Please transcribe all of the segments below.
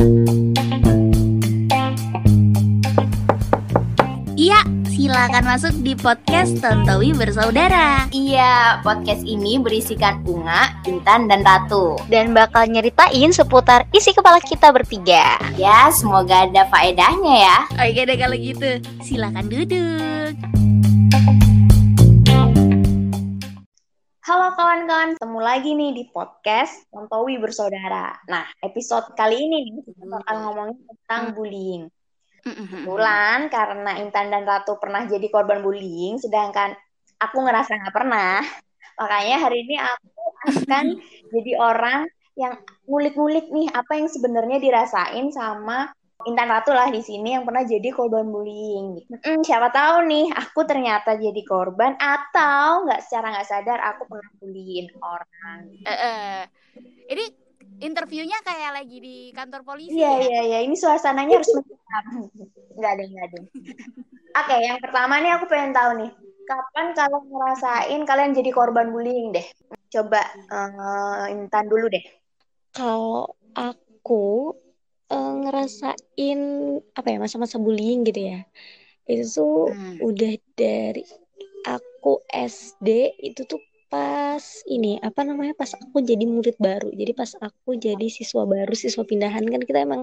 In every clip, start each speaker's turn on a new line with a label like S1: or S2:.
S1: Iya, silakan masuk di podcast Tontowi Bersaudara.
S2: Iya, podcast ini berisikan Unga, Intan, dan Ratu.
S3: Dan bakal nyeritain seputar isi kepala kita bertiga.
S2: Ya, semoga ada faedahnya ya.
S1: Oke deh kalau gitu, silakan duduk.
S2: Halo kawan-kawan, ketemu lagi nih di podcast Tontowi Bersaudara. Nah, episode kali ini nih kita bakal ngomongin tentang bullying. Kebetulan karena Intan dan Ratu pernah jadi korban bullying, sedangkan aku ngerasa nggak pernah. Makanya hari ini aku akan jadi orang yang ngulik-ngulik nih apa yang sebenarnya dirasain sama Intan Ratu lah di sini yang pernah jadi korban bullying. Mm, siapa tahu nih aku ternyata jadi korban atau nggak secara nggak sadar aku pernah bullying orang.
S1: Eh, eh. Ini interviewnya kayak lagi di kantor polisi
S2: Iya
S1: ya?
S2: iya iya, ini suasananya harus mencekam. Enggak ada enggak ada. Oke, yang pertama nih aku pengen tahu nih, kapan kalian ngerasain kalian jadi korban bullying deh? Coba eh, Intan dulu deh.
S3: Kalau aku eh, ngerasain apa ya masa-masa bullying gitu ya, itu tuh
S1: Hmm.
S3: udah dari aku SD itu tuh pas ini apa namanya pas aku jadi murid baru. Jadi pas aku jadi siswa baru siswa pindahan kan kita emang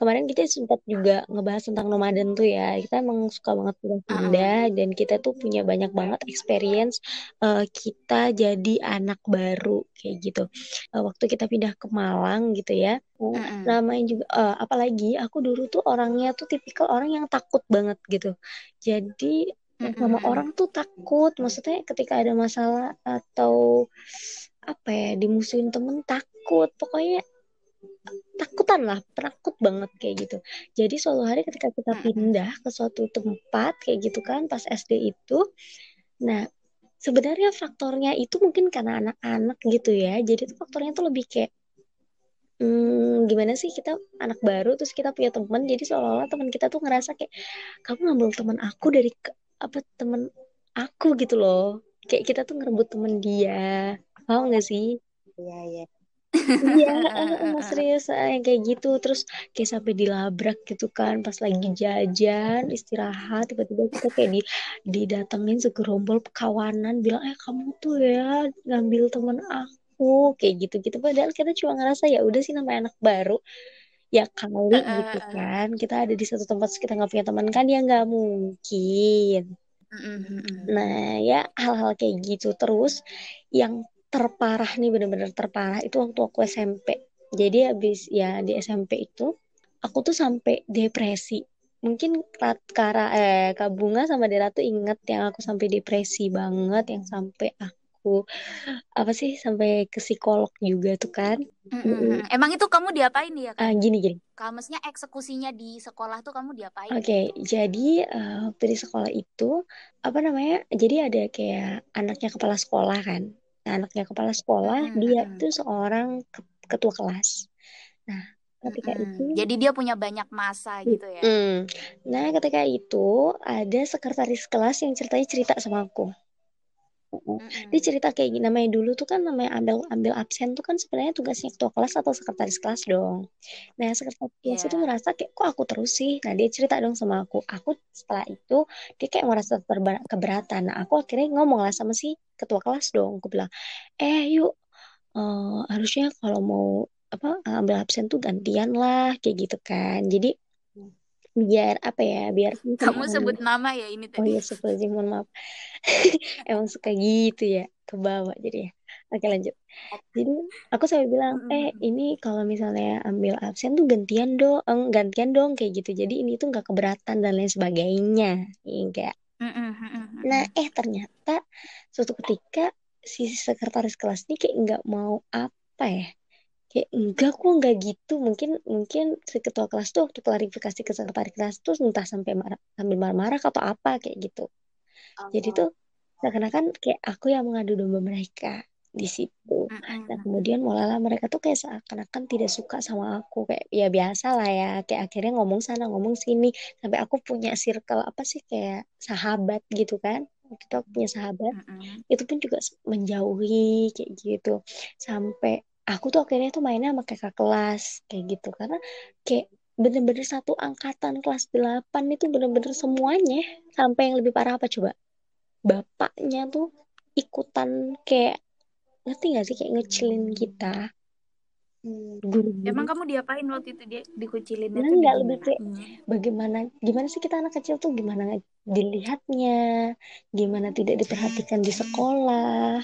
S3: kemarin kita sempat juga ngebahas tentang nomaden tuh ya. Kita emang suka banget pindah-pindah dan kita tuh punya banyak banget experience eh, kita jadi anak baru kayak gitu. Eh, waktu kita pindah ke Malang gitu ya namanya juga eh, apalagi aku dulu tuh orangnya tuh tipikal orang yang takut banget gitu. Jadi sama orang tuh takut. Maksudnya ketika ada masalah atau apa ya dimusuhin temen takut. Pokoknya takutan lah penakut banget kayak gitu. Jadi suatu hari ketika kita pindah ke suatu tempat kayak gitu kan pas SD itu nah sebenarnya faktornya itu mungkin karena anak-anak gitu ya. Jadi tuh faktornya tuh lebih kayak hmm, gimana sih kita anak baru terus kita punya teman jadi seolah-olah teman kita tuh ngerasa kayak kamu ngambil teman aku dari apa teman aku gitu loh. Kayak kita tuh ngerebut teman dia. Paham gak sih?
S2: Iya iya.
S3: iya eh, serius yang kayak gitu. Terus kayak sampai dilabrak gitu kan pas lagi jajan istirahat tiba-tiba kita kayak di didatengin segerombol kawanan bilang eh kamu tuh ya ngambil teman aku kayak gitu-gitu. Padahal kita cuma ngerasa ya udah sih namanya anak baru ya kali
S1: eh,
S3: gitu kan kita ada di satu tempat terus kita nggak punya teman kan ya nggak mungkin. Nah ya hal-hal kayak gitu terus yang terparah nih bener-bener terparah itu waktu aku SMP jadi habis ya di SMP itu aku tuh sampai depresi. Mungkin Kara, eh, Kak Bunga sama Dera tuh inget yang aku sampai depresi banget yang sampai aku apa sih sampai ke psikolog juga tuh kan
S1: Mm-mm.
S3: mm-mm.
S1: Emang itu kamu diapain ya kan?
S3: gini gini
S1: Kalau maksudnya eksekusinya di sekolah tuh kamu diapain?
S3: Oke, jadi eh, waktu di sekolah itu apa namanya? Jadi ada kayak anaknya kepala sekolah kan. Nah, anaknya kepala sekolah
S1: Mm-mm,
S3: dia
S1: mm-mm.
S3: tuh seorang ke- ketua kelas. Nah, ketika
S1: Mm-mm.
S3: itu,
S1: Jadi dia punya banyak masa gitu ya?
S3: mm, nah ketika itu ada sekretaris kelas yang ceritanya cerita sama aku. Mm-mm. Dia
S1: Mm-mm.
S3: cerita kayak gini, namanya dulu tuh kan namanya ambil ambil absen tuh kan sebenarnya tugasnya ketua kelas atau sekretaris kelas dong. Nah, sekretaris kelas itu
S1: Iya.
S3: ngerasa kayak kok aku terus sih. Nah, dia cerita dong sama aku. Aku setelah itu dia kayak merasa keberatan. Nah, aku akhirnya ngomong lah sama si ketua kelas dong. Aku bilang, "Eh, yuk eh, harusnya kalau mau apa ambil absen tuh gantian lah kayak gitu kan." Jadi biar apa ya, biar
S1: Kamu sebut nama ya ini
S3: Oh
S1: tadi.
S3: iya, astagfirullahaladzim, mohon maaf. Emang suka gitu ya, ke bawah jadi ya. Oke lanjut. Jadi aku sampai bilang, eh ini kalau misalnya ambil absen tuh gantian dong, eh, gantian dong kayak gitu. Jadi ini tuh nggak keberatan dan lain sebagainya. Enggak.
S1: Mm-mm,
S3: Nah, eh ternyata suatu ketika si sekretaris kelas ini kayak nggak mau apa ya? Kayak enggak kok nggak gitu. Mungkin mungkin si ketua kelas tuh waktu klarifikasi ke sekretaris kelas tuh entah sampai marah, sambil marah-marah atau apa kayak gitu. Jadi tuh seakan-akan kayak aku yang mengadu domba mereka di situ. Nah, kemudian mulailah mereka tuh kayak seakan-akan tidak suka sama aku. Kayak ya biasa lah ya. Kayak akhirnya ngomong sana, ngomong sini. Sampai aku punya circle apa sih kayak sahabat gitu kan. Aku punya sahabat. Itu pun juga menjauhi kayak gitu. Sampai aku tuh akhirnya tuh mainnya sama kakak kelas kayak gitu. Karena kayak bener-bener satu angkatan kelas 8 itu bener-bener semuanya sampai yang lebih parah apa coba? Bapaknya tuh ikutan kayak ngerti gak sih? Kayak ngecilin kita.
S1: Guru, guru emang kamu diapain waktu itu? Dia dikucilin
S3: nah, nggak lebih kayak bagaimana gimana sih kita anak kecil tuh? Gimana dilihatnya? Gimana tidak diperhatikan di sekolah?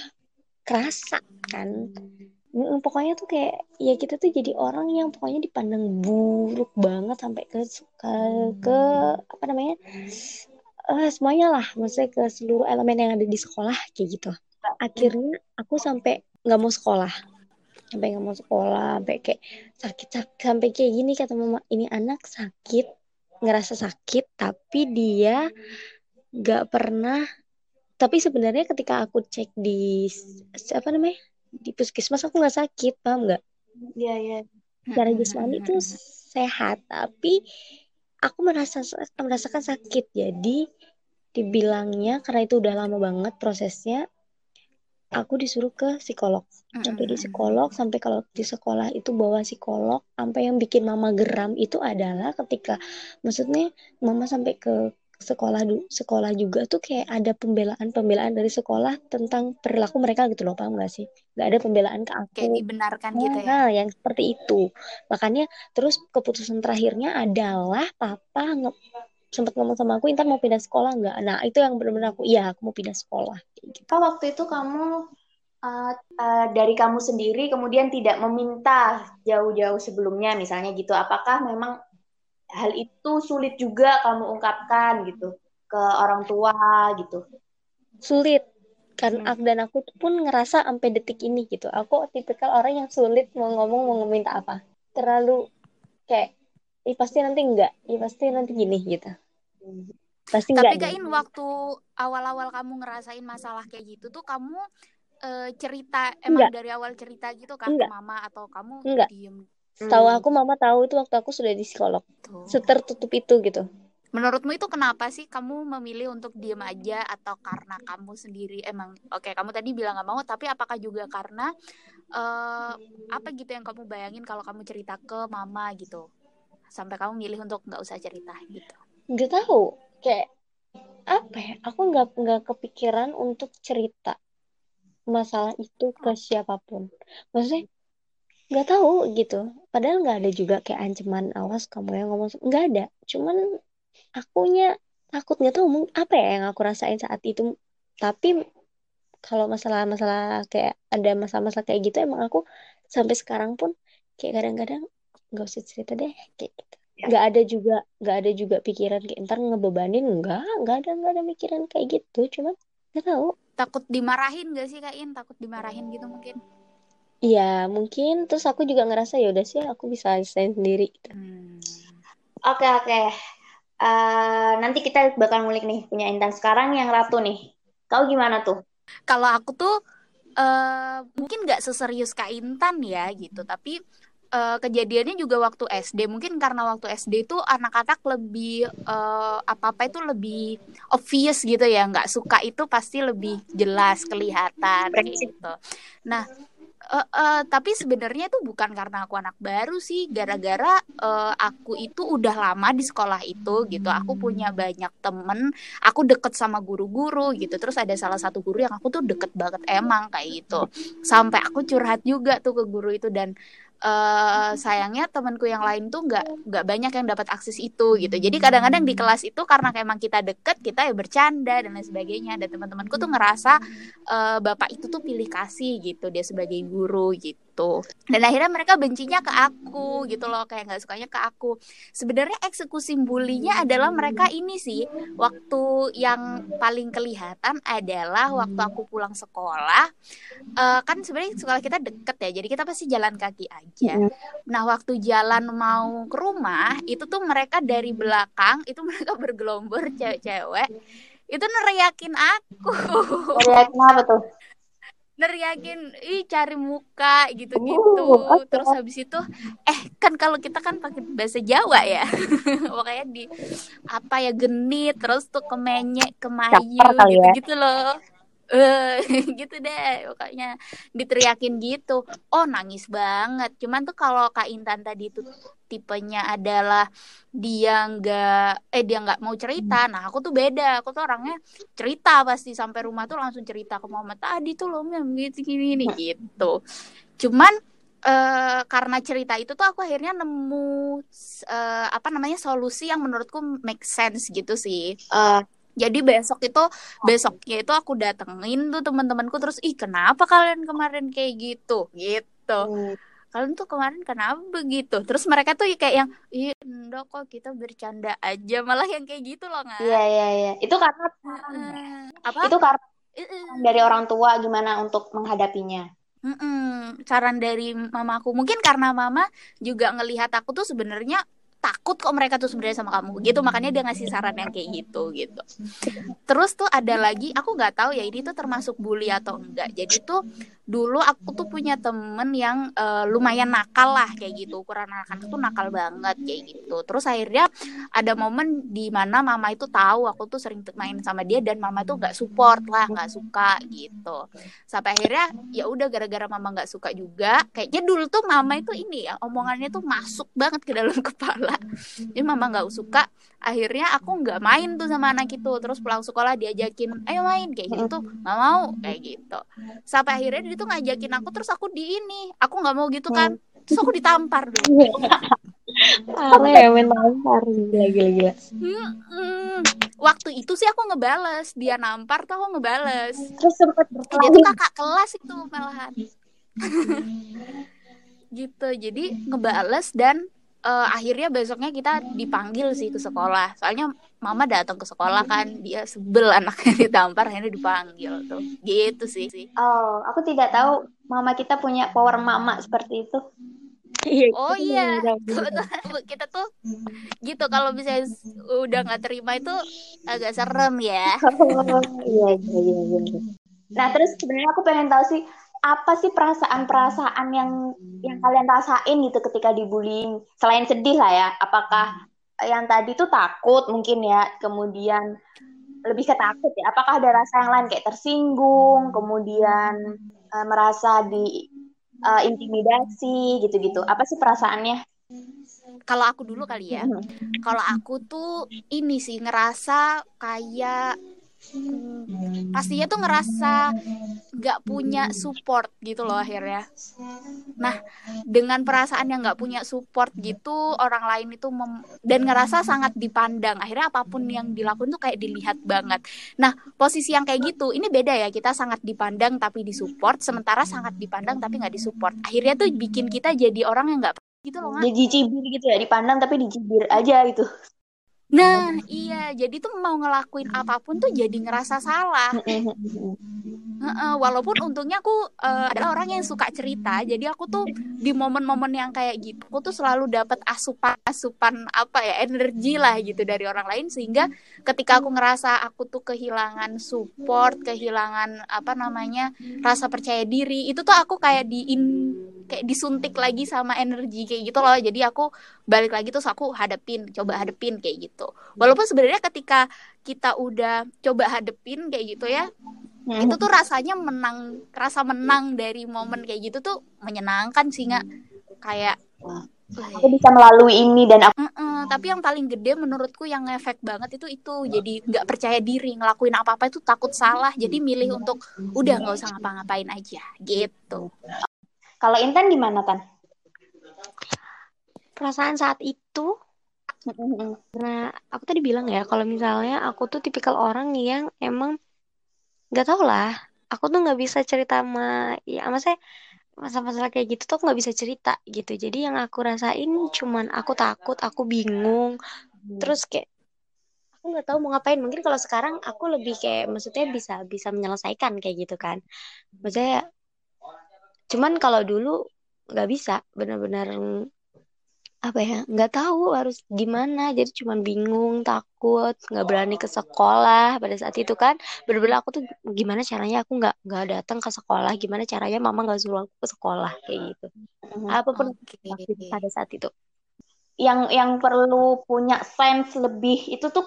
S3: Kerasa kan pokoknya tuh kayak ya kita tuh jadi orang yang pokoknya dipandang buruk banget sampai ke ke, ke apa namanya? Uh, semuanya lah maksudnya ke seluruh elemen yang ada di sekolah kayak gitu. Akhirnya aku sampai nggak mau sekolah. Sampai nggak mau sekolah sampai kayak sakit sakit sampai kayak gini kata mama ini anak sakit ngerasa sakit tapi dia nggak pernah tapi sebenarnya ketika aku cek di apa namanya di puskesmas aku nggak sakit paham nggak?
S2: Iya iya.
S3: Secara jasmani itu sehat tapi aku merasa merasakan sakit. Jadi dibilangnya karena itu udah lama banget prosesnya aku disuruh ke psikolog. Sampai di psikolog sampai kalau di sekolah itu bawa psikolog sampai yang bikin mama geram itu adalah ketika maksudnya mama sampai ke sekolah sekolah juga tuh kayak ada pembelaan pembelaan dari sekolah tentang perilaku mereka gitu loh paham gak sih? Nggak ada pembelaan ke aku.
S1: kayak dibenarkan nah, gitu ya?
S3: Nah yang seperti itu. Makanya terus keputusan terakhirnya adalah papa nge sempat ngomong sama aku Intan mau pindah sekolah nggak? Nah itu yang benar-benar aku iya aku mau pindah sekolah.
S2: Gitu. waktu itu kamu uh, uh, dari kamu sendiri kemudian tidak meminta jauh-jauh sebelumnya misalnya gitu. Apakah memang hal itu sulit juga kamu ungkapkan gitu ke orang tua gitu
S3: sulit kan hmm. dan aku pun ngerasa sampai detik ini gitu aku tipikal orang yang sulit mau ngomong mau meminta apa terlalu kayak Ih, pasti nanti enggak Ih, pasti nanti gini gitu
S1: pasti tapi enggak kain waktu awal-awal kamu ngerasain masalah kayak gitu tuh kamu uh, cerita emang enggak. dari awal cerita gitu kan enggak. ke mama atau kamu
S3: enggak. diem Tahu hmm. aku mama tahu itu waktu aku sudah di psikolog. Tuh. Setertutup itu gitu.
S1: Menurutmu itu kenapa sih kamu memilih untuk diem aja atau karena kamu sendiri emang oke okay, kamu tadi bilang gak mau tapi apakah juga karena uh, apa gitu yang kamu bayangin kalau kamu cerita ke mama gitu sampai kamu milih untuk nggak usah cerita gitu?
S3: Gak tahu kayak apa ya aku nggak nggak kepikiran untuk cerita masalah itu ke siapa pun maksudnya nggak tahu gitu. Padahal nggak ada juga kayak ancaman awas kamu yang ngomong nggak ada. Cuman akunya takut nggak tahu apa ya yang aku rasain saat itu. Tapi kalau masalah-masalah kayak ada masalah-masalah kayak gitu emang aku sampai sekarang pun kayak kadang-kadang nggak usah cerita deh kayak gitu. Ya. nggak ada juga nggak ada juga pikiran kayak ntar ngebebanin? Nggak nggak ada nggak ada pikiran kayak gitu. Cuman nggak tahu.
S1: Takut dimarahin gak sih kain takut dimarahin gitu mungkin
S3: Iya, mungkin terus aku juga ngerasa ya udah sih aku bisa desain sendiri gitu.
S2: Hmm. Oke, oke. Uh, nanti kita bakal ngulik nih punya Intan sekarang yang Ratu nih. Kau gimana tuh?
S1: Kalau aku tuh uh, mungkin nggak seserius Kak Intan ya gitu, tapi uh, kejadiannya juga waktu SD. Mungkin karena waktu SD itu anak-anak lebih uh, apa-apa itu lebih obvious gitu ya, nggak suka itu pasti lebih jelas kelihatan gitu. Nah, Uh, uh, tapi sebenarnya itu bukan karena aku anak baru sih, gara-gara uh, aku itu udah lama di sekolah itu gitu. Aku punya banyak temen, aku deket sama guru-guru gitu. Terus ada salah satu guru yang aku tuh deket banget emang kayak gitu. Sampai aku curhat juga tuh ke guru itu dan uh, sayangnya temanku yang lain tuh nggak nggak banyak yang dapat akses itu gitu. Jadi kadang-kadang di kelas itu karena emang kita deket kita ya bercanda dan lain sebagainya. Dan teman-temanku tuh ngerasa uh, bapak itu tuh pilih kasih gitu dia sebagai guru gitu gitu. Dan akhirnya mereka bencinya ke aku gitu loh kayak nggak sukanya ke aku. Sebenarnya eksekusi bulinya adalah mereka ini sih. Waktu yang paling kelihatan adalah waktu aku pulang sekolah. Uh, kan sebenarnya sekolah kita deket ya jadi kita pasti jalan kaki aja. Nah waktu jalan mau ke rumah itu tuh mereka dari belakang itu mereka bergelombor cewek-cewek itu neriakin aku.
S2: Neriakin apa tuh?
S1: Neriakin ih cari muka gitu-gitu. Okay. terus habis itu eh kan kalau kita kan pakai bahasa Jawa ya. Makanya di apa ya genit terus tuh kemenyek kemayu gitu-gitu ya? loh. Eh gitu deh pokoknya diteriakin gitu. Oh nangis banget. Cuman tuh kalau kak Intan tadi tuh tipenya adalah dia nggak eh dia nggak mau cerita. Nah aku tuh beda. Aku tuh orangnya cerita pasti sampai rumah tuh langsung cerita ke mama tadi tuh loh gitu gini, gini gitu. Cuman uh, karena cerita itu tuh aku akhirnya nemu uh, apa namanya solusi yang menurutku make sense gitu sih. Uh, jadi besok itu besoknya itu aku datengin tuh teman-temanku terus ih kenapa kalian kemarin kayak gitu? Gitu. Hmm. Kalian tuh kemarin kenapa begitu? Terus mereka tuh kayak yang ih enggak kok kita bercanda aja. Malah yang kayak gitu loh nggak
S2: iya iya iya. Itu karena uh, apa? Itu karena uh, dari orang tua gimana untuk menghadapinya.
S1: Mm-mm, saran dari mamaku. Mungkin karena mama juga ngelihat aku tuh sebenarnya takut kok mereka tuh sebenarnya sama kamu. Gitu makanya dia ngasih saran yang kayak gitu gitu. Terus tuh ada lagi aku nggak tahu ya ini tuh termasuk bully atau enggak. Jadi tuh dulu aku tuh punya temen yang uh, lumayan nakal lah kayak gitu. Ukuran anak-anak tuh nakal banget kayak gitu. Terus akhirnya ada momen di mana mama itu tahu aku tuh sering main sama dia dan mama tuh nggak support lah nggak suka gitu. Sampai akhirnya ya udah gara-gara mama nggak suka juga kayaknya dulu tuh mama itu ini ya omongannya tuh masuk banget ke dalam kepala. Jadi mama nggak suka akhirnya aku nggak main tuh sama anak itu. Terus pulang sekolah diajakin ayo main kayak gitu. Nggak mau kayak gitu. Sampai akhirnya dia tuh ngajakin aku terus aku di ini aku nggak mau gitu kan terus aku ditampar dulu
S3: Parah ya main tampar gila gila gila.
S1: Hmm, hmm. Waktu itu sih aku ngebales, dia nampar tuh aku ngebales.
S2: Terus sempat
S1: Dia tuh kakak kelas itu malahan. gitu, jadi ngebales dan uh, akhirnya besoknya kita dipanggil sih ke sekolah. Soalnya mama datang ke sekolah kan dia sebel anaknya ditampar akhirnya dipanggil tuh. Gitu sih.
S2: Oh aku tidak tahu mama kita punya power mama seperti itu.
S1: Iya, oh iya, kita tuh gitu kalau bisa udah nggak terima itu agak serem ya.
S2: iya, iya, iya, iya. Nah terus sebenarnya aku pengen tahu sih apa sih perasaan-perasaan yang yang kalian rasain gitu ketika dibullying? Selain sedih lah ya apakah yang tadi tuh takut mungkin ya kemudian lebih ke takut ya? Apakah ada rasa yang lain kayak tersinggung kemudian uh, merasa di uh, intimidasi gitu-gitu? Apa sih perasaannya?
S1: Kalau aku dulu kali ya mm-hmm. kalau aku tuh ini sih ngerasa kayak hmm, pastinya tuh ngerasa nggak punya support gitu loh akhirnya. Nah, dengan perasaan yang nggak punya support gitu, orang lain itu mem dan ngerasa sangat dipandang. Akhirnya apa pun yang dilakukan tuh kayak dilihat banget. Nah, posisi yang kayak gitu, ini beda ya. Kita sangat dipandang tapi disupport, sementara sangat dipandang tapi nggak disupport. Akhirnya tuh bikin kita jadi orang yang nggak gitu loh.
S2: Jadi cibir gitu ya, dipandang tapi dicibir aja gitu.
S1: Nah, iya, jadi tuh mau ngelakuin apa pun tuh jadi ngerasa salah. Uh, walaupun untungnya aku uh, adalah orang yang suka cerita, jadi aku tuh di momen-momen yang kayak gitu, aku tuh selalu dapat asupan-asupan apa ya energi lah gitu dari orang lain. Sehingga ketika aku ngerasa aku tuh kehilangan support, kehilangan apa namanya rasa percaya diri, itu tuh aku kayak di kayak disuntik lagi sama energi kayak gitu loh. Jadi aku balik lagi terus aku hadepin coba hadepin kayak gitu. Walaupun sebenarnya ketika kita udah coba hadepin kayak gitu ya hmm. itu tuh rasanya menang rasa menang dari momen kayak gitu tuh menyenangkan sih nggak kayak
S2: aku bisa melalui ini dan aku
S1: mm -mm, tapi yang paling gede menurutku yang efek banget itu itu. Jadi nggak percaya diri ngelakuin apa apa itu takut salah. Jadi milih untuk udah nggak usah ngapa-ngapain aja gitu.
S2: Kalau Intan gimana Tan?
S3: Perasaan saat itu karena aku tadi bilang ya kalau misalnya aku tuh tipikal orang yang emang nggak tau lah. Aku tuh nggak bisa cerita sama ya sama saya masalah-masalah kayak gitu tuh nggak bisa cerita gitu. Jadi yang aku rasain cuman aku takut aku bingung. Terus kayak aku nggak tahu mau ngapain. Mungkin kalau sekarang aku lebih kayak maksudnya bisa bisa menyelesaikan kayak gitu kan. Maksudnya cuman kalau dulu nggak bisa benar-benar apa ya nggak tahu harus gimana. Jadi cuman bingung takut nggak berani ke sekolah pada saat itu kan. Benar-benar aku tuh gimana caranya aku nggak nggak datang ke sekolah. Gimana caranya mama nggak suruh aku ke sekolah kayak gitu. Hmm, apa pun okay. pada saat itu.
S2: Yang yang perlu punya sense lebih itu tuh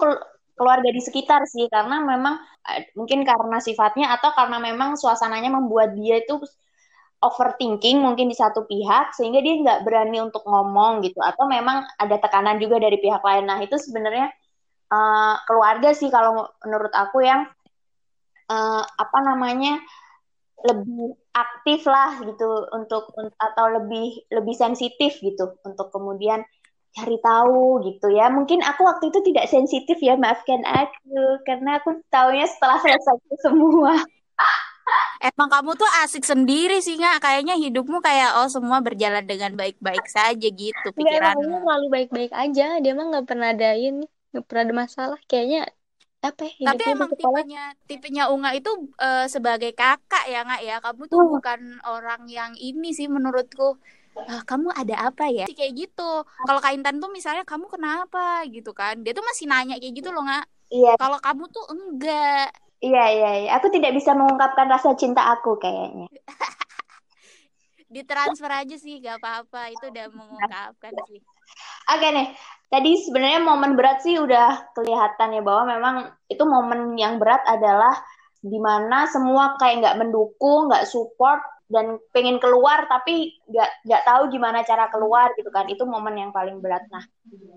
S2: keluarga di sekitar sih. Karena memang eh, mungkin karena sifatnya atau karena memang suasananya membuat dia itu overthinking mungkin di satu pihak sehingga dia nggak berani untuk ngomong gitu atau memang ada tekanan juga dari pihak lain nah itu sebenarnya uh, keluarga sih kalau menurut aku yang uh, apa namanya lebih aktif lah gitu untuk atau lebih lebih sensitif gitu untuk kemudian cari tahu gitu ya. Mungkin aku waktu itu tidak sensitif ya, maafkan aku karena aku taunya setelah selesai semua.
S1: Emang kamu tuh asik sendiri sih nggak? Kayaknya hidupmu kayak oh semua berjalan dengan baik-baik saja gitu pikiranmu.
S3: Enggak, selalu baik-baik aja. Dia mah nggak pernah ada ini, nggak pernah ada masalah. Kayaknya apa
S1: ya, Tapi emang tipenya tipenya Unga itu uh, sebagai kakak ya nggak ya? Kamu tuh oh. bukan orang yang ini sih menurutku ah, kamu ada apa ya kayak gitu kalau Kak Intan tuh misalnya kamu kenapa gitu kan dia tuh masih nanya kayak gitu loh nggak iya kalau kamu tuh enggak
S2: iya iya, iya. aku tidak bisa mengungkapkan rasa cinta aku kayaknya.
S1: Ditransfer aja sih gak apa-apa. Itu udah mengungkapkan sih.
S2: Oke nih. Tadi sebenarnya momen berat sih udah kelihatan ya bahwa memang itu momen yang berat adalah di mana semua kayak nggak mendukung nggak support dan pengen keluar tapi nggak nggak tahu gimana cara keluar gitu kan. Itu momen yang paling berat. Nah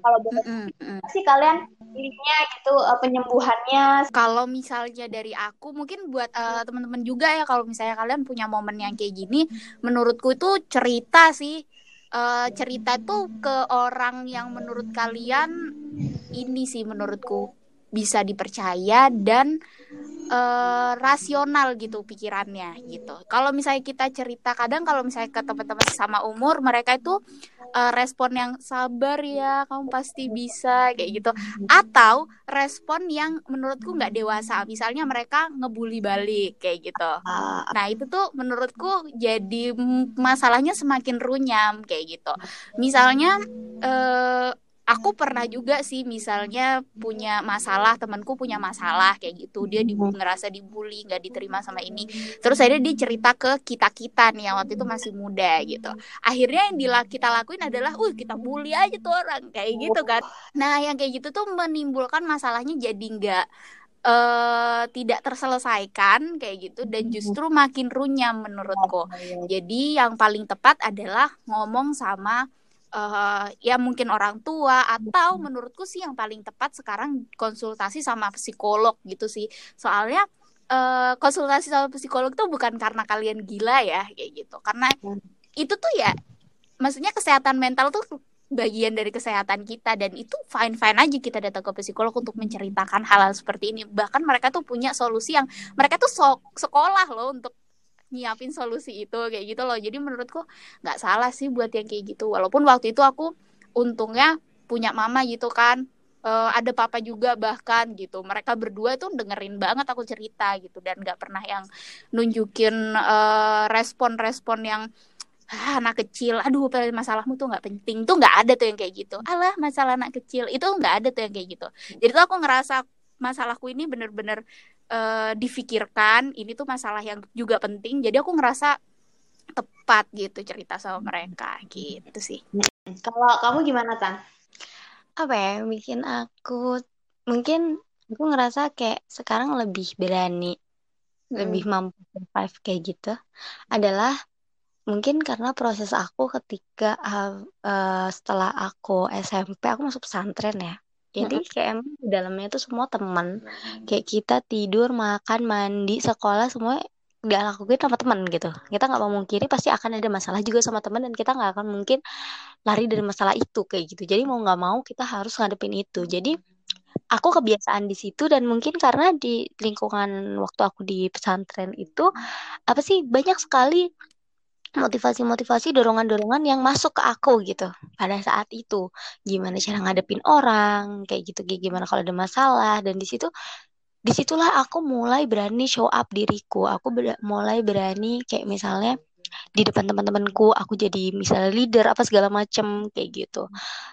S2: kalau boleh mm sih kalian pilihnya gitu uh, penyembuhannya.
S1: Kalau misalnya dari aku mungkin buat uh, teman-teman juga ya kalau misalnya kalian punya momen yang kayak gini menurutku itu cerita sih. Uh, cerita tuh ke orang yang menurut kalian ini sih menurutku. Bisa dipercaya dan uh, rasional gitu pikirannya gitu. Kalau misalnya kita cerita kadang kalau misalnya ke teman-teman sama umur mereka itu uh, respon yang sabar ya, kamu pasti bisa kayak gitu. Atau respon yang menurutku nggak dewasa. Misalnya mereka ngebully balik kayak gitu. Nah, itu tuh menurutku jadi masalahnya semakin runyam kayak gitu. Misalnya uh, aku pernah juga sih misalnya punya masalah temanku punya masalah kayak gitu. Dia di, ngerasa dibully nggak diterima sama ini. Terus akhirnya dia cerita ke kita kita nih yang waktu itu masih muda gitu. Akhirnya yang kita lakuin adalah uh kita bully aja tuh orang kayak gitu kan. Nah yang kayak gitu tuh menimbulkan masalahnya jadi nggak uh, tidak terselesaikan kayak gitu. Dan justru makin runyam menurutku. Jadi yang paling tepat adalah ngomong sama uh, ya mungkin orang tua atau menurutku sih yang paling tepat sekarang konsultasi sama psikolog gitu sih. Soalnya uh, konsultasi sama psikolog itu bukan karena kalian gila ya kayak gitu. Karena itu tuh ya maksudnya kesehatan mental tuh bagian dari kesehatan kita dan itu fine fine aja kita datang ke psikolog untuk menceritakan hal-hal seperti ini. Bahkan mereka tuh punya solusi yang mereka tuh so sekolah loh untuk nyiapin solusi itu kayak gitu loh. Jadi menurutku nggak salah sih buat yang kayak gitu. Walaupun waktu itu aku untungnya punya mama gitu kan uh, ada papa juga bahkan gitu. Mereka berdua tuh dengerin banget aku cerita gitu dan nggak pernah yang nunjukin uh, respon-respon yang ah, anak kecil aduh masalahmu tuh nggak penting. Tuh nggak ada tuh yang kayak gitu. Alah masalah anak kecil. Itu nggak ada tuh yang kayak gitu. Jadi tuh aku ngerasa masalahku ini bener-bener uh, difikirkan ini tuh masalah yang juga penting jadi aku ngerasa tepat gitu cerita sama mereka gitu sih.
S2: Kalau kamu gimana tan?
S3: Apa ya bikin aku mungkin aku ngerasa kayak sekarang lebih berani hmm. lebih mampu survive kayak gitu adalah mungkin karena proses aku ketika uh, uh, setelah aku SMP aku masuk pesantren ya jadi kayak emang di dalamnya tuh semua teman. Kayak kita tidur, makan, mandi, sekolah semua nggak lakuin sama teman gitu. Kita nggak mau mungkiri pasti akan ada masalah juga sama teman dan kita nggak akan mungkin lari dari masalah itu kayak gitu. Jadi mau nggak mau kita harus ngadepin itu. Jadi aku kebiasaan di situ dan mungkin karena di lingkungan waktu aku di pesantren itu apa sih banyak sekali motivasi-motivasi dorongan-dorongan yang masuk ke aku gitu pada saat itu. Gimana cara ngadepin orang kayak gitu gimana kalau ada masalah. Dan di situ di situlah aku mulai berani show up diriku. Aku ber mulai berani kayak misalnya di depan teman-temanku aku jadi misalnya leader apa segala macem kayak gitu.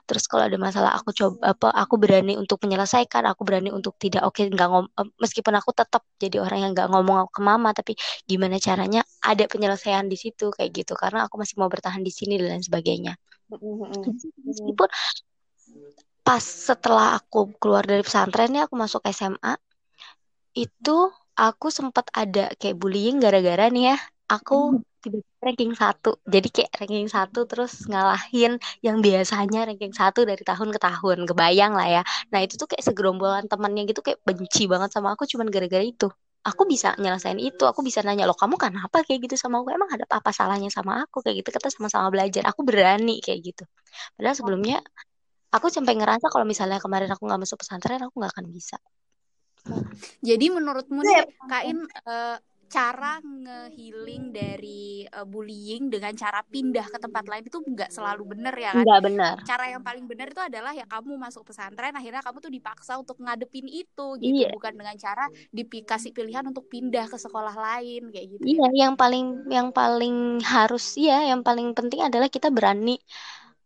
S3: Terus kalau ada masalah aku coba apa aku berani untuk menyelesaikan aku berani untuk tidak oke okay, nggak ngom meskipun aku tetap jadi orang yang nggak ngomong ke mama tapi gimana caranya ada penyelesaian di situ kayak gitu. Karena aku masih mau bertahan di sini dan sebagainya. Meskipun pas setelah aku keluar dari pesantren ya aku masuk SMA itu aku sempat ada kayak bullying gara-gara nih ya aku hmm. tiba-tiba ranking satu. Jadi kayak ranking satu terus ngalahin yang biasanya ranking satu dari tahun ke tahun. Kebayang lah ya. Nah itu tuh kayak segerombolan temannya gitu kayak benci banget sama aku cuman gara-gara itu. Aku bisa nyelesain itu. Aku bisa nanya lo kamu kenapa kayak gitu sama aku? Emang ada apa, -apa salahnya sama aku? Kayak gitu kita sama-sama belajar. Aku berani kayak gitu. Padahal sebelumnya aku sampai ngerasa kalau misalnya kemarin aku nggak masuk pesantren aku nggak akan bisa.
S1: Jadi menurutmu nih Kain uh, cara ngehealing dari uh, bullying dengan cara pindah ke tempat lain itu nggak selalu benar ya kan?
S3: Nggak benar.
S1: Cara yang paling benar itu adalah ya kamu masuk pesantren akhirnya kamu tuh dipaksa untuk ngadepin itu gitu iya. bukan dengan cara dikasih pilihan untuk pindah ke sekolah lain kayak gitu.
S3: Iya, ya? yang paling yang paling harus ya, yang paling penting adalah kita berani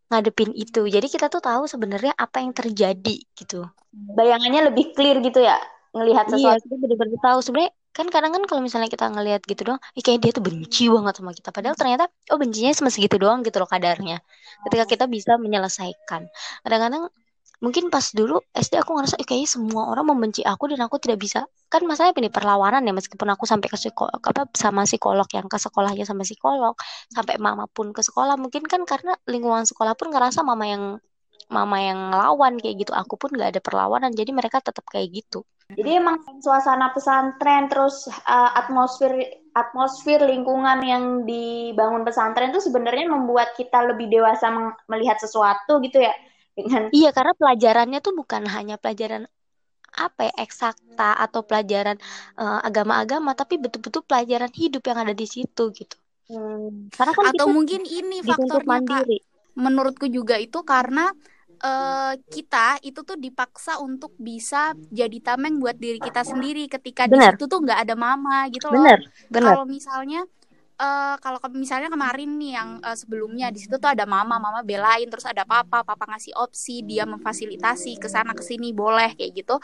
S3: ngadepin itu. Jadi kita tuh tahu sebenarnya apa yang terjadi gitu.
S2: Bayangannya lebih clear gitu ya ngelihat iya, sesuatu. Iya,
S3: benar-benar tahu sebenarnya kan kadang kan kalau misalnya kita ngelihat gitu doang, eh, kayak dia tuh benci banget sama kita. Padahal ternyata oh bencinya cuma segitu doang gitu loh kadarnya. Ketika kita bisa menyelesaikan. Kadang-kadang mungkin pas dulu SD aku ngerasa eh, kayaknya semua orang membenci aku dan aku tidak bisa kan masalahnya ini perlawanan ya meskipun aku sampai ke psikolog apa sama psikolog yang ke sekolahnya sama psikolog sampai mama pun ke sekolah mungkin kan karena lingkungan sekolah pun ngerasa mama yang mama yang ngelawan kayak gitu aku pun nggak ada perlawanan jadi mereka tetap kayak gitu
S2: jadi emang suasana pesantren terus uh, atmosfer atmosfer lingkungan yang dibangun pesantren itu sebenarnya membuat kita lebih dewasa melihat sesuatu gitu ya
S3: dengan iya karena pelajarannya tuh bukan hanya pelajaran apa ya eksakta atau pelajaran uh, agama-agama tapi betul-betul pelajaran hidup yang ada di situ gitu
S1: hmm. karena kan atau mungkin ini faktornya mandiri. kak menurutku juga itu karena uh, kita itu tuh dipaksa untuk bisa jadi tameng buat diri kita sendiri ketika bener. di situ tuh nggak ada mama gitu loh. Bener, bener. Kalau misalnya uh, kalau misalnya kemarin nih yang uh, sebelumnya di situ tuh ada mama, mama belain, terus ada papa, papa ngasih opsi, dia memfasilitasi ke sana ke sini boleh kayak gitu.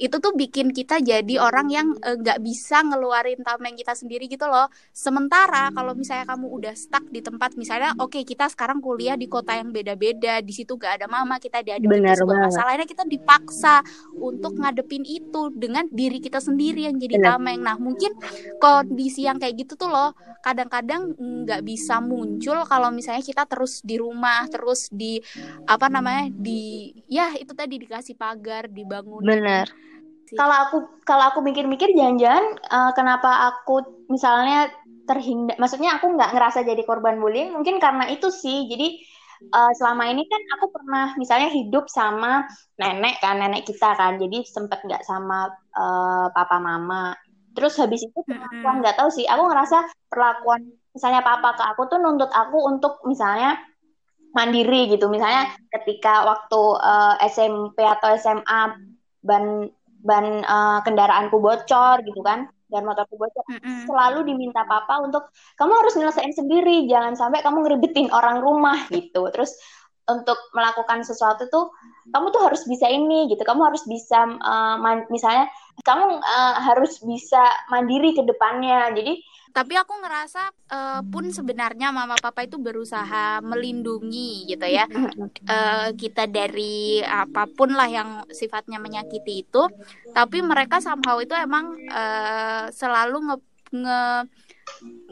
S1: Itu tuh bikin kita jadi orang yang eh, nggak uh, bisa ngeluarin tameng kita sendiri gitu loh. Sementara kalau misalnya kamu udah stuck di tempat misalnya oke okay, kita sekarang kuliah di kota yang beda-beda, di situ gak ada mama, kita dihadapin sebuah masalahnya kita dipaksa untuk ngadepin itu dengan diri kita sendiri yang jadi Bener. tameng. Nah, mungkin kondisi yang kayak gitu tuh loh kadang kadang-kadang nggak bisa muncul kalau misalnya kita terus di rumah terus di apa namanya di ya itu tadi dikasih pagar dibangun
S3: benar.
S2: Kalau aku kalau aku mikir-mikir jangan-jangan uh, kenapa aku misalnya terhindar maksudnya aku nggak ngerasa jadi korban bullying mungkin karena itu sih. Jadi uh, selama ini kan aku pernah misalnya hidup sama nenek kan nenek kita kan. Jadi sempet nggak sama uh, papa mama terus habis itu perlakuan nggak tahu sih. Aku ngerasa perlakuan misalnya papa ke aku tuh nuntut aku untuk misalnya mandiri gitu. Misalnya ketika waktu uh, eh, SMP atau SMA ban ban uh, kendaraanku bocor gitu kan dan motorku bocor mm-hmm. selalu diminta papa untuk kamu harus nyelesain sendiri jangan sampai kamu ngeribetin orang rumah gitu. Terus untuk melakukan sesuatu tuh kamu tuh harus bisa ini gitu. Kamu harus bisa uh, misalnya kamu uh, harus bisa mandiri ke depannya. Jadi
S1: tapi aku ngerasa uh, pun sebenarnya mama papa itu berusaha melindungi gitu ya. Uh, kita dari apa pun lah yang sifatnya menyakiti itu. Tapi mereka somehow itu emang uh, selalu nge, nge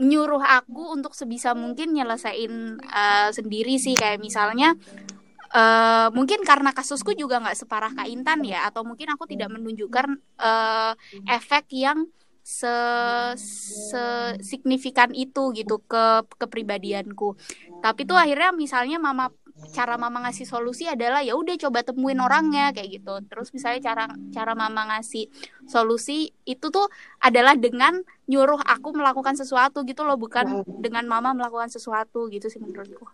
S1: nyuruh aku untuk sebisa mungkin nyelesain uh, sendiri sih. Kayak misalnya uh, mungkin karena kasusku juga nggak separah Kak Intan ya atau mungkin aku tidak menunjukkan uh, efek yang se, se signifikan itu gitu ke kepribadianku tapi tuh akhirnya misalnya mama cara mama ngasih solusi adalah ya udah coba temuin orangnya kayak gitu. Terus misalnya cara cara mama ngasih solusi itu tuh adalah dengan nyuruh aku melakukan sesuatu gitu loh bukan dengan mama melakukan sesuatu gitu sih menurutku.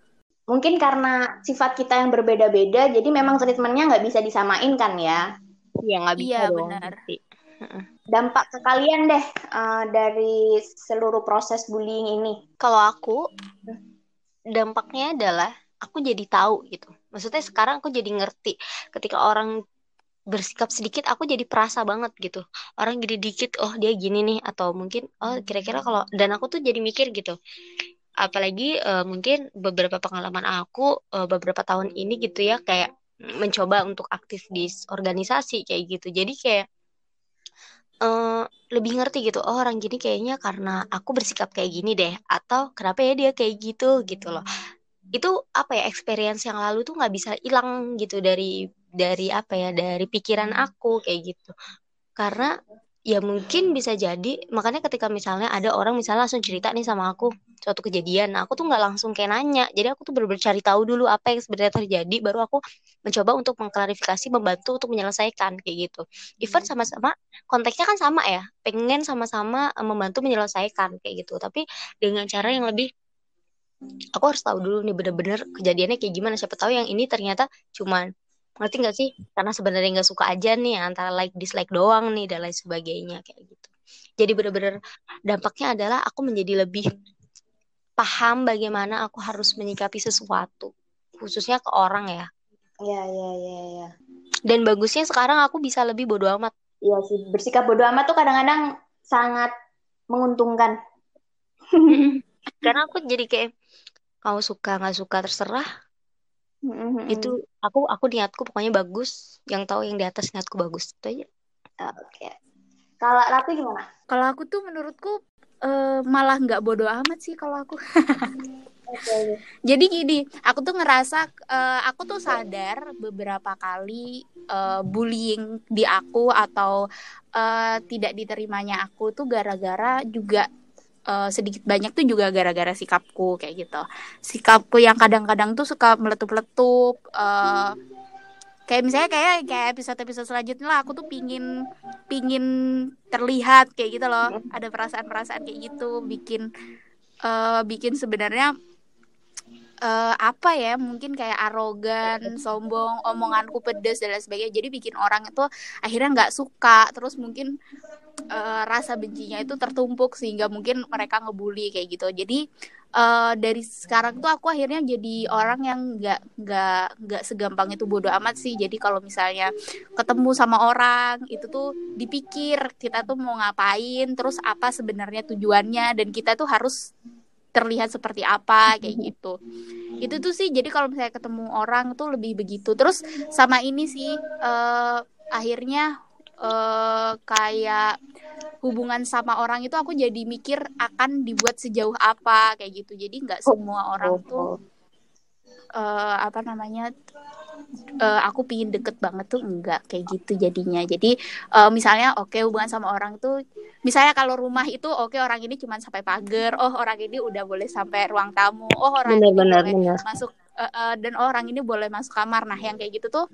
S2: Mungkin karena sifat kita yang berbeda-beda jadi memang treatmentnya nggak bisa disamain kan ya?
S3: Iya nggak bisa
S1: iya, dong benar.
S2: dampak ke kalian deh uh, dari seluruh proses bullying ini.
S3: Kalau aku dampaknya adalah aku jadi tahu gitu. Maksudnya sekarang aku jadi ngerti. Ketika orang bersikap sedikit aku jadi perasa banget gitu. Orang gede dikit oh dia gini nih. Atau mungkin oh kira-kira kalau dan aku tuh jadi mikir gitu. Apalagi uh, mungkin beberapa pengalaman aku uh, beberapa tahun ini gitu ya kayak mencoba untuk aktif di organisasi kayak gitu. Jadi kayak uh, lebih ngerti gitu oh orang gini kayaknya karena aku bersikap kayak gini deh atau kenapa ya dia kayak gitu? Gitu loh itu apa ya experience yang lalu tuh nggak bisa hilang gitu dari dari apa ya dari pikiran aku kayak gitu. Karena ya mungkin bisa jadi makanya ketika misalnya ada orang misalnya langsung cerita nih sama aku suatu kejadian nah, aku tuh nggak langsung kayak nanya. Jadi aku tuh bener-bener cari tahu dulu apa yang sebenarnya terjadi baru aku mencoba untuk mengklarifikasi membantu untuk menyelesaikan kayak gitu. Even hmm. sama-sama konteksnya kan sama ya pengen sama-sama eh, membantu menyelesaikan kayak gitu. Tapi dengan cara yang lebih aku harus tahu dulu nih bener-bener kejadiannya kayak gimana. Siapa tahu yang ini ternyata cuman ngerti nggak sih? Karena sebenarnya nggak suka aja nih antara like dislike doang nih dan lain sebagainya kayak gitu. Jadi bener-bener dampaknya adalah aku menjadi lebih paham bagaimana aku harus menyikapi sesuatu khususnya ke orang ya.
S2: Iya iya iya ya.
S3: dan bagusnya sekarang aku bisa lebih bodoh amat.
S2: Iya sih bersikap bodoh amat tuh kadang-kadang sangat menguntungkan.
S3: Karena aku jadi kayak kau suka nggak suka terserah Mm-hmm. Itu aku aku niatku pokoknya bagus. Yang tahu yang di atas niatku bagus. Itu aja.
S2: Oke. Okay. Kalau Ratu gimana?
S1: Kalau aku tuh menurutku uh, malah nggak bodoh amat sih kalau aku. okay. Jadi gini, aku tuh ngerasa uh, aku tuh sadar beberapa kali uh, bullying di aku atau uh, tidak diterimanya aku tuh gara-gara juga uh, sedikit banyak tuh juga gara-gara sikapku kayak gitu. Sikapku yang kadang-kadang tuh suka meletup-letup uh, kayak misalnya kayak kayak episode-episode selanjutnya lah aku tuh pingin pingin terlihat kayak gitu loh. Ada perasaan-perasaan kayak gitu bikin uh, bikin sebenarnya uh, apa ya mungkin kayak arogan sombong omonganku pedes dan lain sebagainya. Jadi bikin orang itu akhirnya nggak suka. Terus mungkin uh, rasa bencinya itu tertumpuk sehingga mungkin mereka ngebully kayak gitu. Jadi uh, dari sekarang tuh aku akhirnya jadi orang yang nggak nggak nggak segampang itu bodoh amat sih. Jadi kalau misalnya ketemu sama orang itu tuh dipikir kita tuh mau ngapain terus apa sebenarnya tujuannya dan kita tuh harus terlihat seperti apa kayak gitu. Itu tuh sih jadi kalau misalnya ketemu orang tuh lebih begitu. Terus sama ini sih uh, akhirnya uh, kayak hubungan sama orang itu aku jadi mikir akan dibuat sejauh apa kayak gitu. Jadi nggak semua orang tuh uh, apa namanya uh, aku pingin deket banget tuh enggak kayak gitu jadinya. Jadi uh, misalnya oke okay, hubungan sama orang tuh misalnya kalau rumah itu oke okay, orang ini cuma sampai pagar oh orang ini udah boleh sampai ruang tamu oh orang bener, ini bener, boleh bener. masuk uh, uh, dan oh, orang ini boleh masuk kamar. Nah yang kayak gitu tuh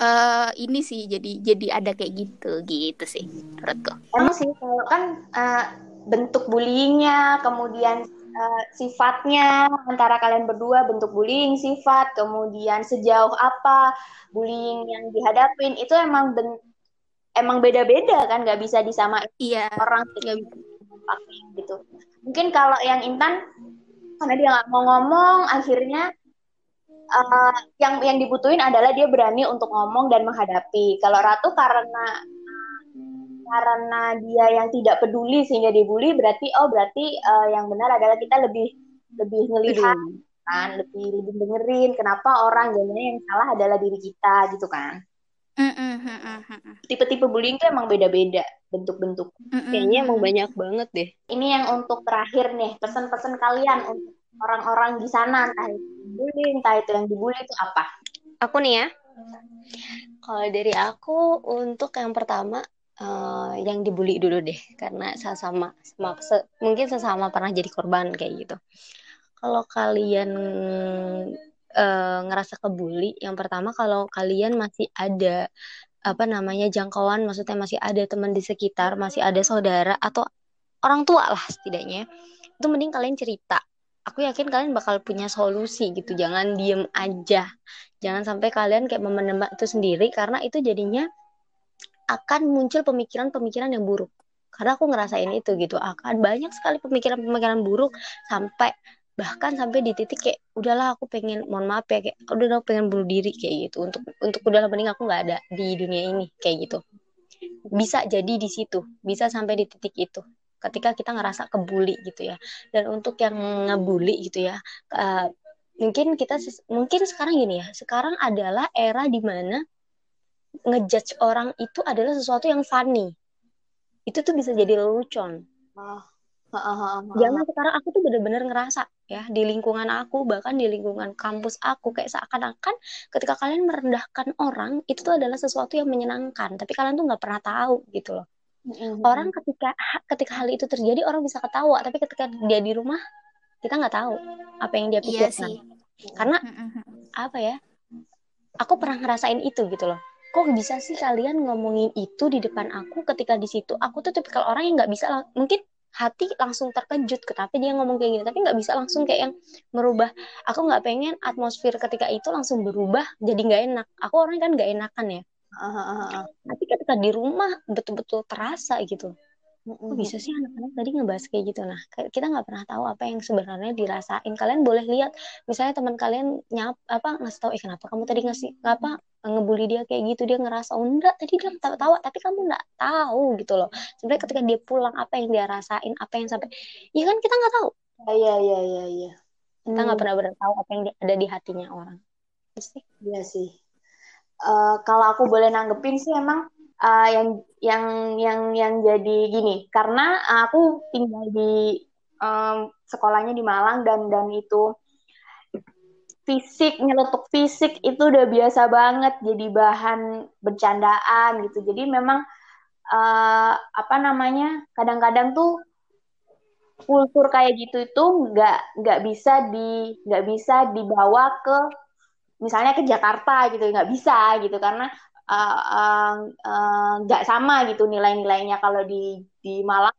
S1: uh, ini sih jadi jadi ada kayak gitu gitu sih menurutku.
S2: Emang sih kalau kan uh, bentuk bullyingnya kemudian uh, sifatnya antara kalian berdua bentuk bullying sifat kemudian sejauh apa bullying yang dihadapin itu emang ben emang beda-beda kan nggak bisa disamain
S1: iya
S2: orang nggak bisa. gitu. Mungkin kalau yang Intan karena dia nggak mau ngomong akhirnya uh, yang yang dibutuhin adalah dia berani untuk ngomong dan menghadapi. Kalau Ratu karena karena dia yang tidak peduli sehingga dibully berarti oh berarti uh, yang benar adalah kita lebih lebih ngelihat kan? Lebih lebih dengerin kenapa orang jadinya yang salah adalah diri kita gitu kan? Tipe-tipe bullying tuh emang beda-beda bentuk-bentuk.
S3: Kayaknya emang banyak banget deh.
S2: Ini yang untuk terakhir nih pesan-pesan kalian untuk orang-orang di sana entah itu bullying entah itu yang dibully itu apa.
S3: Aku nih ya. Kalau dari aku untuk yang pertama uh, yang dibully dulu deh. Karena sama sama se, mungkin sesama pernah jadi korban kayak gitu. Kalau kalian uh, ngerasa kebuli yang pertama kalau kalian masih ada apa namanya jangkauan maksudnya masih ada teman di sekitar masih ada saudara atau orang tua lah setidaknya itu mending kalian cerita aku yakin kalian bakal punya solusi gitu. Jangan diem aja. Jangan sampai kalian kayak memendam itu sendiri karena itu jadinya akan muncul pemikiran-pemikiran yang buruk. Karena aku ngerasain itu gitu. Akan banyak sekali pemikiran-pemikiran buruk sampai bahkan sampai di titik kayak udahlah aku pengen mohon maaf ya kayak udah aku pengen bunuh diri kayak gitu. Untuk untuk udah mending aku nggak ada di dunia ini kayak gitu. Bisa jadi di situ. Bisa sampai di titik itu ketika kita ngerasa kebuli gitu ya dan untuk yang ngebully gitu ya uh, mungkin kita mungkin sekarang gini ya sekarang adalah era di mana ngejudge orang itu adalah sesuatu yang funny itu tuh bisa jadi lelucon oh. Jangan sekarang aku tuh bener-bener ngerasa ya di lingkungan aku bahkan di lingkungan kampus aku kayak seakan-akan ketika kalian merendahkan orang itu tuh adalah sesuatu yang menyenangkan tapi kalian tuh nggak pernah tahu gitu loh. Mm-hmm. Orang ketika ketika hal itu terjadi orang bisa ketawa tapi ketika dia di rumah kita nggak tahu apa yang dia iya pikirkan. Iya Karena mm-hmm. apa ya? Aku pernah ngerasain itu gitu loh kok bisa sih kalian ngomongin itu di depan aku ketika di situ aku tuh tipikal orang yang nggak bisa mungkin hati langsung terkejut kenapa dia ngomong kayak gini tapi nggak bisa langsung kayak yang merubah aku nggak pengen atmosfer ketika itu langsung berubah jadi nggak enak aku orang kan nggak enakan ya uh, uh, uh. tapi ketika di rumah betul-betul terasa gitu. Kok bisa sih anak-anak tadi ngebahas kayak gitu? Nah kita nggak pernah tahu apa yang sebenarnya dirasain. Kalian boleh lihat misalnya teman kalian nyap apa ngasih tahu eh kenapa kamu tadi ngasih apa ngebully dia kayak gitu? Dia ngerasa oh enggak tadi dia tawa-tawa tapi kamu nggak tahu gitu loh. Sebenarnya ketika dia pulang apa yang dia rasain apa yang sampai ya kan kita nggak tahu.
S2: Iya iya iya iya.
S3: Kita nggak hmm. pernah benar tahu apa yang ada di hatinya orang.
S2: Sih. Iya sih uh, kalau aku boleh nanggepin sih emang uh, yang yang yang yang jadi gini. Karena aku tinggal di um, sekolahnya di Malang dan dan itu fisik nyeletuk fisik itu udah biasa banget. Jadi bahan bercandaan gitu. Jadi memang uh, apa namanya kadang-kadang tuh kultur kayak gitu itu nggak nggak bisa di nggak bisa dibawa ke misalnya ke Jakarta gitu nggak bisa gitu karena nggak uh, uh, uh, sama gitu nilai-nilainya kalau di di Malang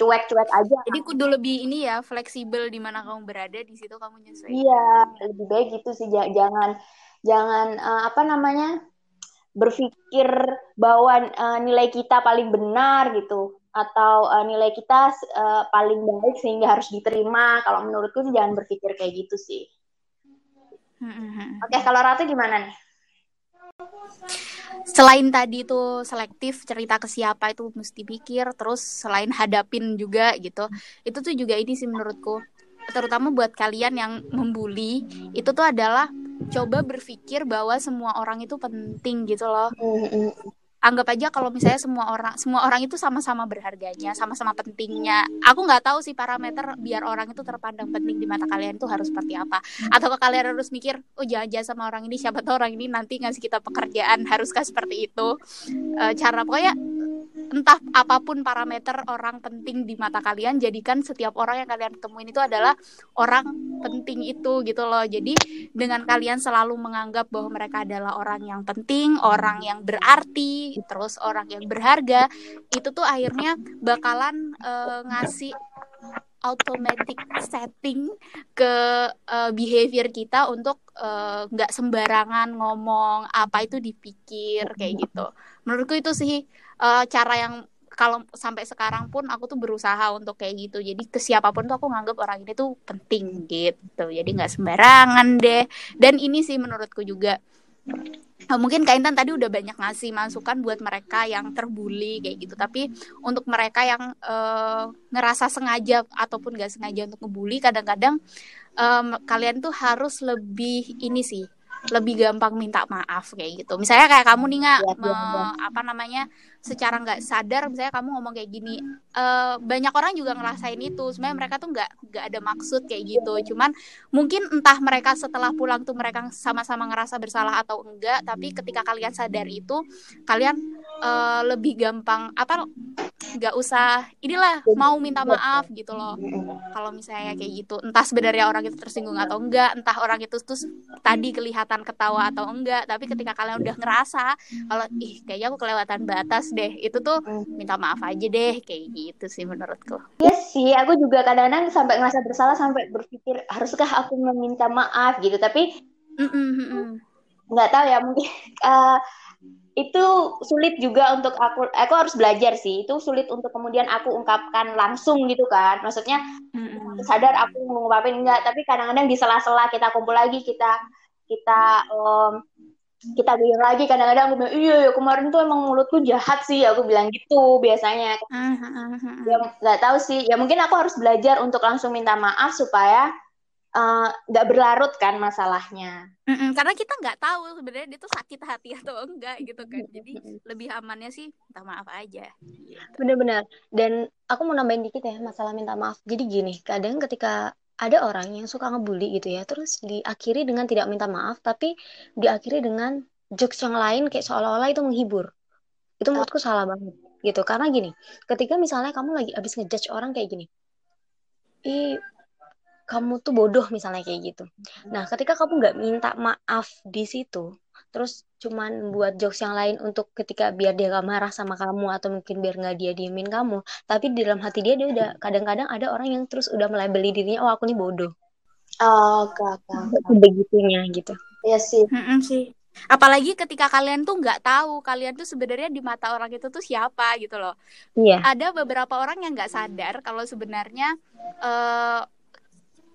S2: cuek-cuek aja.
S1: Jadi kudu lebih ini ya fleksibel di mana kamu berada di situ kamu nyesuaikan.
S2: Iya, lebih baik gitu sih jangan jangan uh, apa namanya berpikir bahwa uh, nilai kita paling benar gitu atau uh, nilai kita uh, paling baik sehingga harus diterima. Kalau menurutku sih jangan berpikir kayak gitu sih. Oke, okay, kalau Ratu gimana nih?
S1: selain tadi itu selektif cerita ke siapa itu mesti pikir terus selain hadapin juga gitu. Itu tuh juga ini sih menurutku. Terutama buat kalian yang membuli itu tuh adalah coba berpikir bahwa semua orang itu penting gitu loh anggap aja kalau misalnya semua orang semua orang itu sama-sama berharganya, sama-sama pentingnya. Aku nggak tahu sih parameter biar orang itu terpandang penting di mata kalian itu harus seperti apa. Atau kalian harus mikir, oh jangan-jangan sama orang ini siapa tahu orang ini nanti ngasih kita pekerjaan haruskah seperti itu. E, cara pokoknya entah apa pun parameter orang penting di mata kalian jadikan setiap orang yang kalian temuin itu adalah orang penting itu gitu loh. Jadi dengan kalian selalu menganggap bahwa mereka adalah orang yang penting orang yang berarti terus orang yang berharga itu tuh akhirnya bakalan uh, ngasih automatic setting ke uh, behavior kita untuk nggak uh, sembarangan ngomong apa itu dipikir kayak gitu. Menurutku itu sih uh, cara yang kalau sampai sekarang pun aku tuh berusaha untuk kayak gitu. Jadi ke siapa pun tuh aku nganggap orang ini tuh penting gitu. Jadi nggak sembarangan deh. Dan ini sih menurutku juga mungkin Kak Intan tadi udah banyak ngasih masukan buat mereka yang terbully kayak gitu tapi untuk mereka yang uh, ngerasa sengaja ataupun gak sengaja untuk ngebully kadang-kadang um, kalian tuh harus lebih ini sih lebih gampang minta maaf kayak gitu. Misalnya kayak kamu nih nggak ya, ya, apa namanya secara nggak sadar misalnya kamu ngomong kayak gini uh, banyak orang juga ngerasain itu. Sebenarnya mereka tuh nggak nggak ada maksud kayak gitu. Cuman mungkin entah mereka setelah pulang tuh mereka sama-sama ngerasa bersalah atau enggak tapi ketika kalian sadar itu kalian uh, lebih gampang apa nggak usah inilah mau minta maaf gitu loh. Kalau misalnya kayak gitu entah sebenarnya orang itu tersinggung atau enggak entah orang itu terus tadi kelihatan ketawa atau enggak tapi ketika kalian udah ngerasa kalau ih kayaknya aku kelewatan batas deh itu tuh minta maaf aja deh kayak gitu sih menurutku.
S2: Iya sih aku juga kadang-kadang sampai ngerasa bersalah sampai berpikir haruskah aku meminta maaf? gitu. Tapi nggak tahu ya mungkin uh, itu sulit juga untuk aku aku harus belajar sih. Itu sulit untuk kemudian aku ungkapkan langsung gitu kan. Maksudnya mm-hmm. sadar aku ngungkapin enggak tapi kadang-kadang di sela-sela kita kumpul lagi kita kita um, kita bilang lagi kadang-kadang aku bilang iya ya, kemarin tuh emang mulutku jahat sih aku bilang gitu biasanya uh-huh. ya nggak tahu sih ya mungkin aku harus belajar untuk langsung minta maaf supaya eh, nggak uh, berlarut kan masalahnya.
S1: Mm-mm, karena kita nggak tahu sebenarnya dia tuh sakit hati atau enggak gitu kan. Jadi lebih amannya sih minta maaf aja. Gitu.
S3: Bener-bener. Dan aku mau nambahin dikit ya masalah minta maaf. Jadi gini, kadang ketika ada orang yang suka ngebully gitu ya, terus diakhiri dengan tidak minta maaf, tapi diakhiri dengan jokes yang lain kayak seolah-olah itu menghibur. Itu menurutku salah banget gitu. Karena gini, ketika misalnya kamu lagi abis ngejudge orang kayak gini, ih kamu tuh bodoh misalnya kayak gitu. Nah, ketika kamu nggak minta maaf di situ, terus cuman buat jokes yang lain untuk ketika biar dia gak marah sama kamu atau mungkin biar nggak dia diemin kamu, tapi di dalam hati dia dia udah kadang-kadang ada orang yang terus udah melabeli dirinya, oh aku nih bodoh.
S2: Oh, oke, oke, oke.
S3: Begitunya gitu.
S2: Iya sih.
S1: Mm-mm sih. Apalagi ketika kalian tuh nggak tahu kalian tuh sebenarnya di mata orang itu tuh siapa gitu loh.
S3: Iya.
S1: Ada beberapa orang yang nggak sadar kalau sebenarnya uh,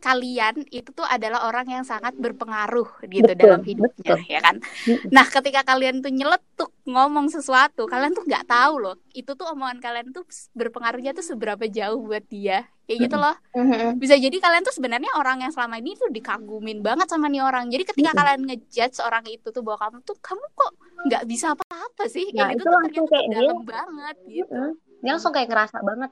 S1: kalian itu tuh adalah orang yang sangat berpengaruh gitu betul, dalam hidupnya betul. ya kan. Nah ketika kalian tuh nyeletuk ngomong sesuatu, kalian tuh nggak tahu loh itu tuh omongan kalian tuh berpengaruhnya tuh seberapa jauh buat dia kayak gitu loh. Bisa jadi kalian tuh sebenarnya orang yang selama ini tuh dikagumin banget sama nih orang. Jadi ketika kalian ngejudge orang itu tuh bahwa kamu tuh kamu kok nggak bisa apa-apa sih kayak nah, gitu tuh ternyata kayak dalam dia, banget gitu.
S3: Dia langsung kayak ngerasa banget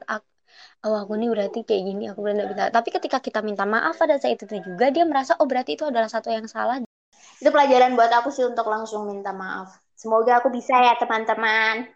S3: oh aku nih berarti kayak gini aku benar minta tapi ketika kita minta maaf pada saat itu juga dia merasa oh berarti itu adalah satu yang salah.
S2: Itu pelajaran buat aku sih untuk langsung minta maaf. Semoga aku bisa ya teman-teman.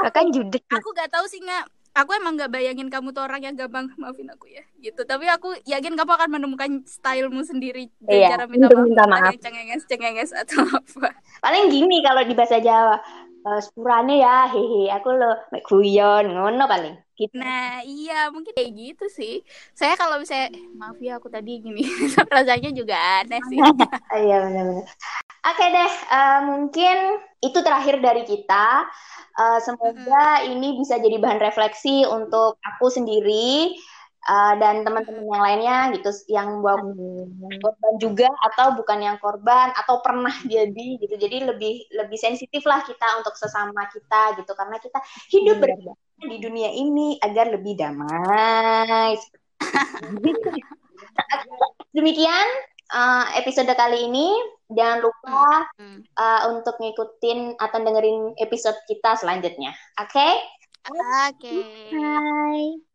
S3: Kan judes
S1: aku gak tahu sih nggak aku emang gak bayangin kamu tuh orang yang gampang maafin aku ya gitu. Tapi aku yakin kamu akan menemukan stylemu sendiri
S3: iya, cara minta maaf, minta maaf.
S1: cengenges cengenges atau apa.
S2: Paling gini kalau di bahasa Jawa uh, sepurane ya hehe. Aku lo mek guyon ngono paling.
S1: Gitu. nah iya mungkin kayak gitu sih. Saya kalau misalnya eh, maaf ya aku tadi gini rasanya juga aneh sih.
S2: Iya benar-benar oke deh uh, mungkin itu terakhir dari kita. Uh, semoga hmm. ini bisa jadi bahan refleksi untuk aku sendiri uh, dan teman-teman yang lainnya gitu yang bawa korban juga atau bukan yang korban atau pernah jadi gitu. Jadi lebih lebih sensitif lah kita untuk sesama kita gitu. Karena kita hidup hmm. di dunia ini agar lebih damai. Demikian uh, episode kali ini. Jangan lupa uh, untuk ngikutin atau dengerin episode kita selanjutnya. Oke? Okay?
S1: oke. Okay.
S2: bye